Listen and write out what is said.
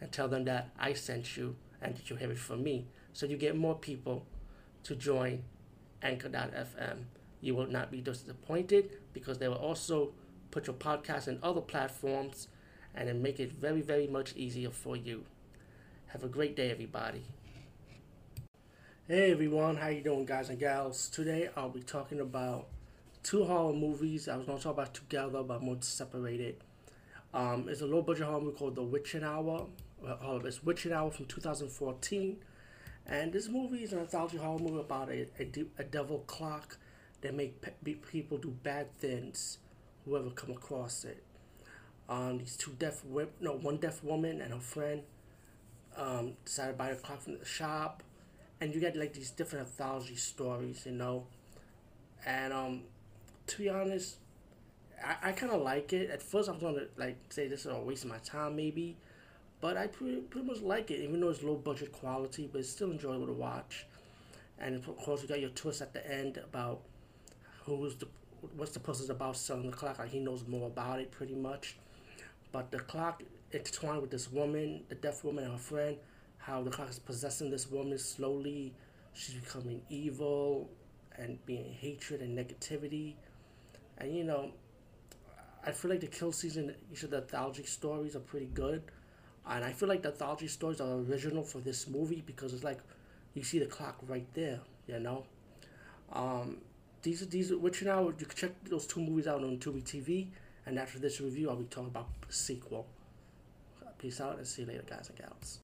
and tell them that I sent you and that you have it from me. So you get more people to join Anchor.fm. You will not be disappointed because they will also put your podcast in other platforms and then make it very, very much easier for you. Have a great day, everybody. Hey everyone, how you doing, guys and gals? Today I'll be talking about two horror movies. I was going to talk about together, but I'm going to separate it. Um, it's a low budget horror movie called The Witching Hour. Well, it's Witching Hour from 2014. And this movie is an anthology horror movie about a, a, a devil clock that make pe- people do bad things, whoever come across it. Um, these two deaf women, no, one deaf woman and her friend um, decided to buy a clock from the shop. And you get like these different anthology stories, you know. And um, to be honest, I, I kind of like it. At first, I was gonna like say this is a waste of my time, maybe, but I pretty, pretty much like it, even though it's low budget quality, but it's still enjoyable to watch. And of course, you got your twist at the end about who's the what's the person's about selling the clock. Like he knows more about it, pretty much. But the clock intertwined with this woman, the deaf woman and her friend, how the clock is possessing this woman slowly. She's becoming evil and being hatred and negativity. And you know, I feel like the kill season, each of the anthology stories are pretty good. And I feel like the anthology stories are original for this movie because it's like you see the clock right there, you know. Um, these these which now you can check those two movies out on Tubi TV, and after this review, I'll be talking about the sequel. Peace out and see you later, guys and gals.